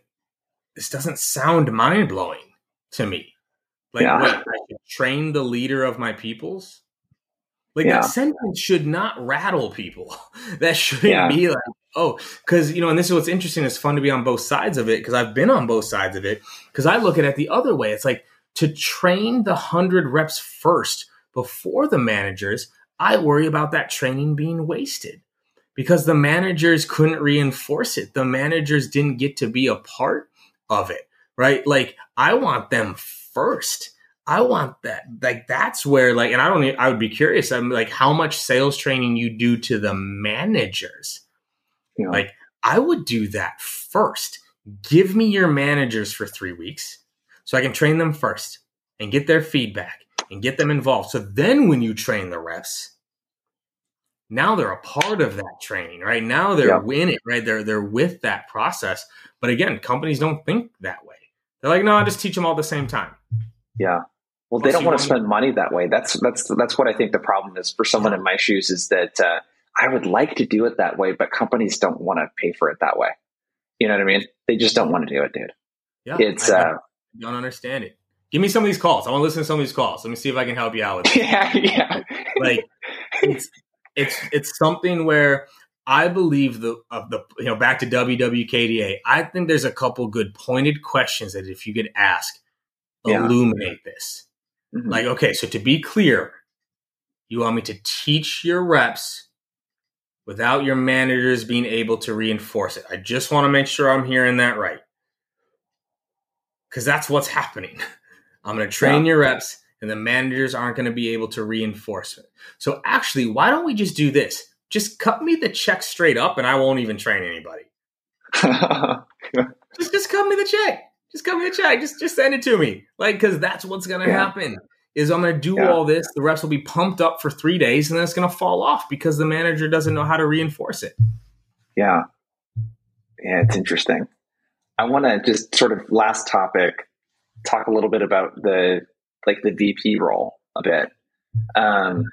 this doesn't sound mind blowing to me. Like Yeah. wait, I should train the leader of my peoples. Like Yeah. that sentence should not rattle people. [LAUGHS] that shouldn't Yeah. be like, oh, because you know, and this is what's interesting. It's fun to be on both sides of it because I've been on both sides of it. Because I look at it the other way. It's like to train the hundred reps first before the managers. I worry about that training being wasted because the managers couldn't reinforce it. The managers didn't get to be a part of it, right? Like I want them first. I want that. Like that's where like, and I don't. I would be curious. I'm like, how much sales training you do to the managers? Know? Like I would do that first. Give me your managers for three weeks so I can train them first and get their feedback and get them involved. So then when you train the reps, now they're a part of that training, right? Now they're Yeah. in it, right? They're they're with that process. But again, companies don't think that way. They're like, no, I just teach them all at the same time. Yeah. Well, they don't want to spend money that way. That's that's that's what I think the problem is for someone in my shoes is that uh, I would like to do it that way, but companies don't want to pay for it that way. You know what I mean? They just don't want to do it, dude. Yeah, It's I uh, don't, don't understand it. Give me some of these calls. I want to listen to some of these calls. Let me see if I can help you out with [LAUGHS] it. yeah, yeah, like it's it's it's something where I believe the of the you know back to WWKDA. I think there's a couple good pointed questions that if you could ask, Yeah. illuminate this. Mhm. Like, okay, so to be clear, you want me to teach your reps without your managers being able to reinforce it. I just want to make sure I'm hearing that right. Because that's what's happening. [LAUGHS] I'm going to train your reps, and the managers aren't going to be able to reinforce it. So, actually, why don't we just do this? Just cut me the check straight up, and I won't even train anybody. [LAUGHS] Just, just cut me the check. Just cut me the check. Just, just send it to me. Like, because that's what's going to Yeah. happen. Is I'm going to do Yeah. all this. The reps will be pumped up for three days, and then it's going to fall off because the manager doesn't know how to reinforce it. yeah, yeah. It's interesting. I want to just sort of last topic talk a little bit about the like the VP role a bit. Um,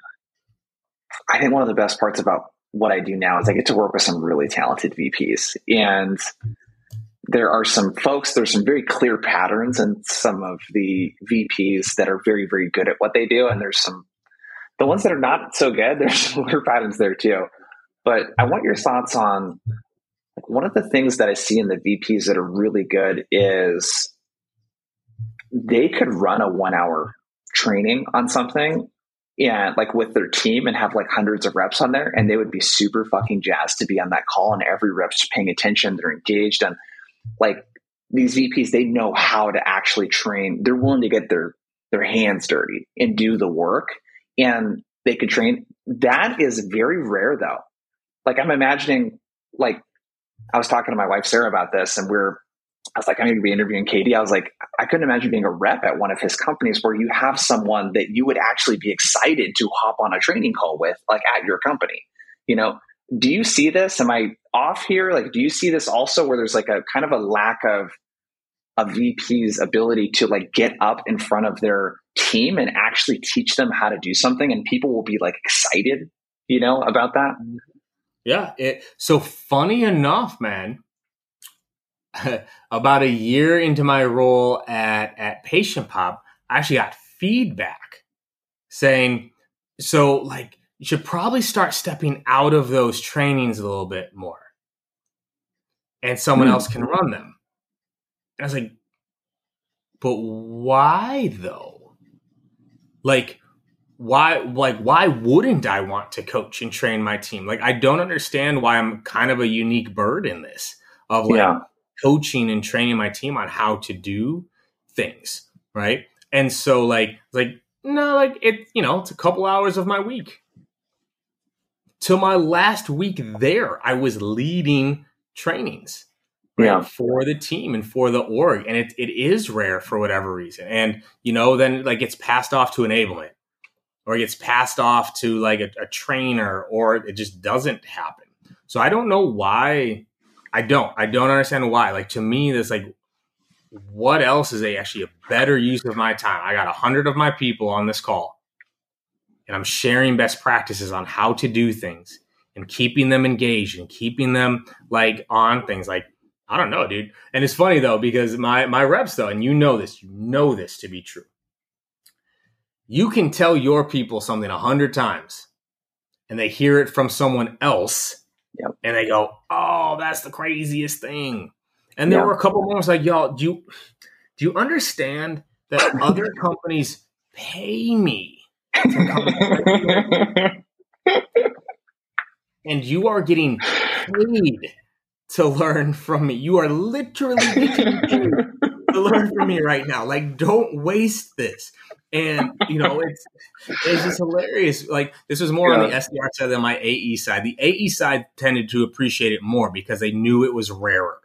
I think one of the best parts about what I do now is I get to work with some really talented VPs, and there are some folks. There's some very clear patterns in some of the VPs that are very, very good at what they do, and there's some the ones that are not so good. [LAUGHS] There's some clear patterns there too. But I want your thoughts on like, one of the things that I see in the VPs that are really good is they could run a one hour training on something and like with their team and have like hundreds of reps on there and they would be super fucking jazzed to be on that call and every rep's paying attention they're engaged and like these vps they know how to actually train they're willing to get their their hands dirty and do the work and they could train that is very rare though like i'm imagining like i was talking to my wife sarah about this and we're I was like, I'm going to be interviewing KD. I was like, I couldn't imagine being a rep at one of his companies where you have someone that you would actually be excited to hop on a training call with, like at your company. You know, do you see this? Am I off here? Like, do you see this also where there's like a kind of a lack of a VP's ability to like get up in front of their team and actually teach them how to do something and people will be like excited, you know, about that? Mm-hmm. Yeah. It, so funny enough, man, [LAUGHS] about a year into my role at at PatientPop, I actually got feedback saying, so like you should probably start stepping out of those trainings a little bit more. And someone hmm. else can run them. And I was like, but why though? Like, why like why wouldn't I want to coach and train my team? Like I don't understand why I'm kind of a unique bird in this of like yeah coaching and training my team on how to do things, right? And so like like no, like it, you know, it's a couple hours of my week. Till my last week there, I was leading trainings right, yeah. for the team and for the org. And it, it is rare for whatever reason. And, you know, then like it's passed off to enablement or it gets passed off to like a, a trainer or it just doesn't happen. So I don't know why I don't. I don't understand why. Like to me, this like what else is a actually a better use of my time? I got a hundred of my people on this call, and I'm sharing best practices on how to do things and keeping them engaged and keeping them like on things. Like I don't know, dude. And it's funny though because my my reps though, and you know this, you know this to be true. You can tell your people something a hundred times, and they hear it from someone else Yep. And they go, "Oh, that's the craziest thing." And there yep. were a couple moments like, "Y'all, do you do you understand that [COUGHS] other companies pay me [LAUGHS] and you are getting paid to learn from me. You are literally getting paid to learn from me right now. Like, don't waste this and you know it's it's just hilarious. Like this was more yeah. on the SDR side than my AE side. The AE side tended to appreciate it more because they knew it was rarer.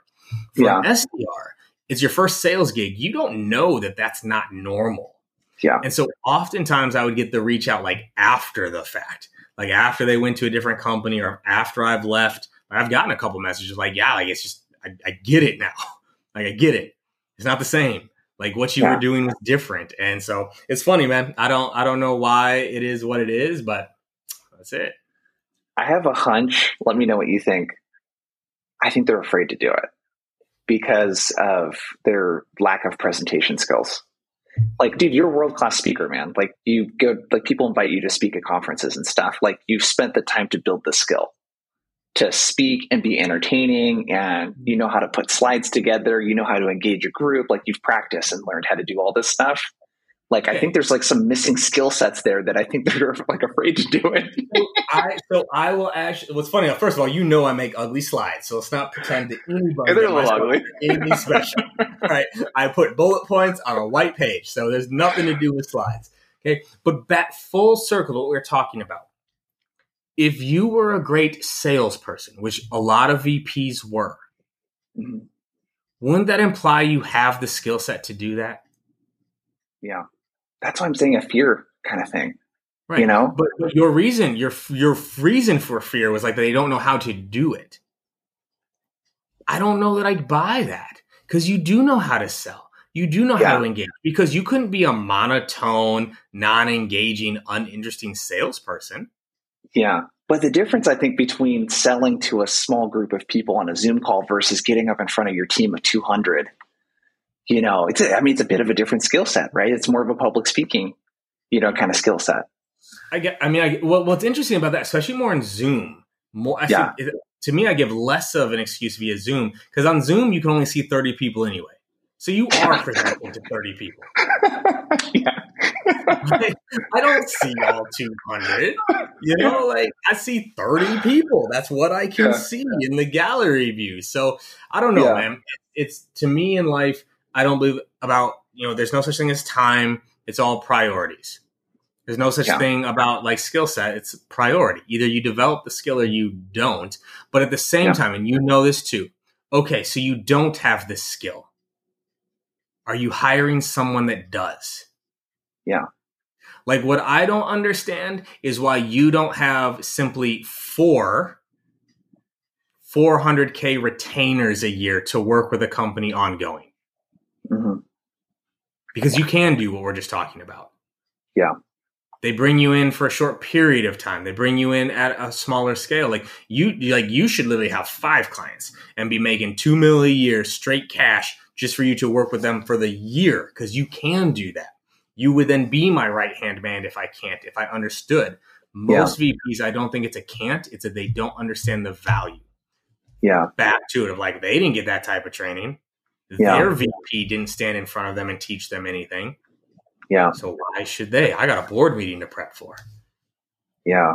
For yeah. SDR, it's your first sales gig. You don't know that that's not normal. Yeah. And so oftentimes I would get the reach out like after the fact, like after they went to a different company or after I've left. I've gotten a couple messages like, yeah, like it's just I, I get it now. [LAUGHS] Like I get it. It's not the same. Like what you yeah. were doing was different. And so it's funny, man. I don't I don't know why it is what it is, but that's it. I have a hunch. Let me know what you think. I think they're afraid to do it because of their lack of presentation skills. Like, dude, you're a world class speaker, man. Like, you go, like, people invite you to speak at conferences and stuff. Like, you've spent the time to build the skill to speak and be entertaining and you know how to put slides together you know how to engage a group like you've practiced and learned how to do all this stuff like okay. i think there's like some missing skill sets there that i think [LAUGHS] they're like afraid to do it I, so i will actually what's funny first of all you know i make ugly slides so let's not pretend that anybody they're a little ugly anything special [LAUGHS] right i put bullet points on a white page so there's nothing to do with slides okay but back full circle what we're talking about if you were a great salesperson, which a lot of VPs were, mm-hmm. wouldn't that imply you have the skill set to do that? Yeah. That's why I'm saying a fear kind of thing. Right. You know? But, but your reason, your your reason for fear was like they don't know how to do it. I don't know that I'd buy that because you do know how to sell. You do know yeah. how to engage because you couldn't be a monotone, non-engaging, uninteresting salesperson. Yeah. But the difference, I think, between selling to a small group of people on a Zoom call versus getting up in front of your team of 200, you know, it's, a, I mean, it's a bit of a different skill set, right? It's more of a public speaking, you know, kind of skill set. I get, I mean, I, well, what's interesting about that, especially more in Zoom, more, I yeah. Think, to me, I give less of an excuse via Zoom because on Zoom, you can only see 30 people anyway. So you are [LAUGHS] presenting to 30 people. [LAUGHS] yeah. I don't see all 200. You know, like I see 30 people. That's what I can see in the gallery view. So I don't know, yeah. man. It's to me in life, I don't believe about, you know, there's no such thing as time. It's all priorities. There's no such yeah. thing about like skill set. It's priority. Either you develop the skill or you don't. But at the same yeah. time, and you know this too. Okay, so you don't have this skill. Are you hiring someone that does? Yeah. Like what I don't understand is why you don't have simply four 400k retainers a year to work with a company ongoing. Mm-hmm. Because you can do what we're just talking about. Yeah. They bring you in for a short period of time. They bring you in at a smaller scale. Like you, like you should literally have five clients and be making two mil a year straight cash just for you to work with them for the year because you can do that. You would then be my right hand man if I can't, if I understood. Most yeah. VPs, I don't think it's a can't, it's that they don't understand the value. Yeah. Back to it of like they didn't get that type of training. Yeah. Their VP didn't stand in front of them and teach them anything. Yeah. So why should they? I got a board meeting to prep for. Yeah.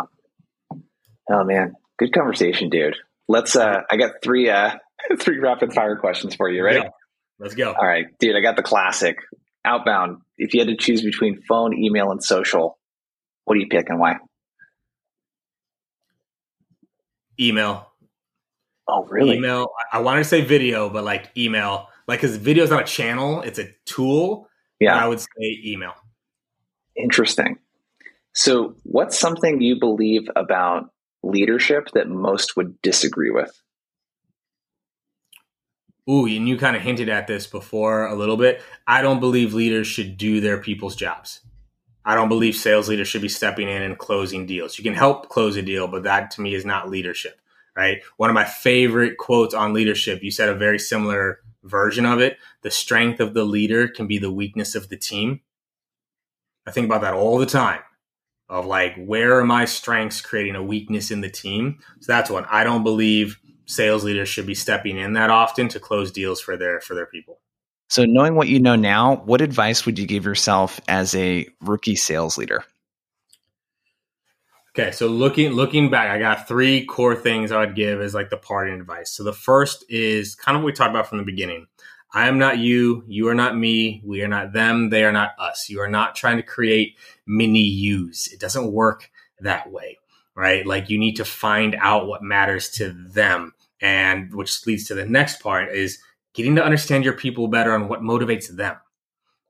Oh man, good conversation, dude. Let's. uh I got three. uh [LAUGHS] Three rapid fire questions for you. Ready? Yeah. Let's go. All right, dude. I got the classic outbound. If you had to choose between phone, email, and social, what do you pick and why? Email. Oh, really? Email. I wanted to say video, but like email, like because video is not a channel; it's a tool. Yeah, I would say email. Interesting. So, what's something you believe about leadership that most would disagree with? Ooh, and you kind of hinted at this before a little bit. I don't believe leaders should do their people's jobs. I don't believe sales leaders should be stepping in and closing deals. You can help close a deal, but that to me is not leadership, right? One of my favorite quotes on leadership, you said a very similar version of it. The strength of the leader can be the weakness of the team. I think about that all the time of like, where are my strengths creating a weakness in the team? So that's one. I don't believe sales leaders should be stepping in that often to close deals for their for their people. So knowing what you know now, what advice would you give yourself as a rookie sales leader? Okay, so looking looking back, I got three core things I would give as like the parting advice. So the first is kind of what we talked about from the beginning. I am not you, you are not me, we are not them, they are not us. You are not trying to create mini yous. It doesn't work that way right? Like you need to find out what matters to them. And which leads to the next part is getting to understand your people better and what motivates them.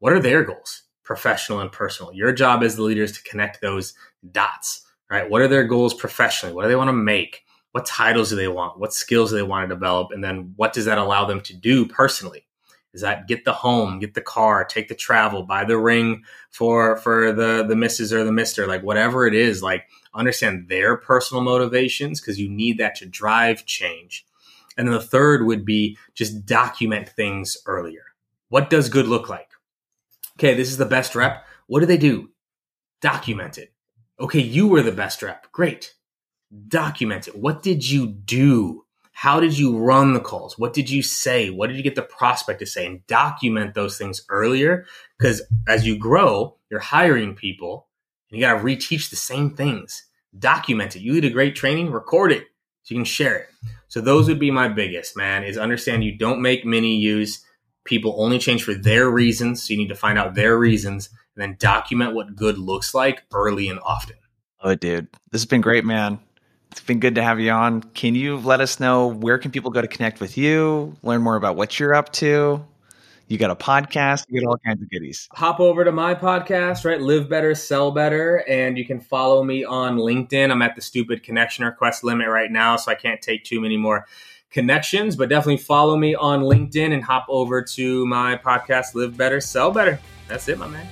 What are their goals, professional and personal? Your job as the leader is to connect those dots, right? What are their goals professionally? What do they want to make? What titles do they want? What skills do they want to develop? And then what does that allow them to do personally? Is that get the home, get the car, take the travel, buy the ring for for the the missus or the mister, like whatever it is, like understand their personal motivations because you need that to drive change. And then the third would be just document things earlier. What does good look like? Okay, this is the best rep. What do they do? Document it. Okay, you were the best rep. Great. Document it. What did you do? How did you run the calls? What did you say? What did you get the prospect to say? And document those things earlier because as you grow, you're hiring people and you got to reteach the same things. Document it. You lead a great training, record it so you can share it. So those would be my biggest, man, is understand you don't make mini use. People only change for their reasons. So you need to find out their reasons and then document what good looks like early and often. Oh, dude. This has been great, man. It's been good to have you on. Can you let us know where can people go to connect with you, learn more about what you're up to? You got a podcast, you get all kinds of goodies. Hop over to my podcast, right? Live better, sell better. And you can follow me on LinkedIn. I'm at the stupid connection request limit right now, so I can't take too many more connections, but definitely follow me on LinkedIn and hop over to my podcast, Live Better, Sell Better. That's it, my man.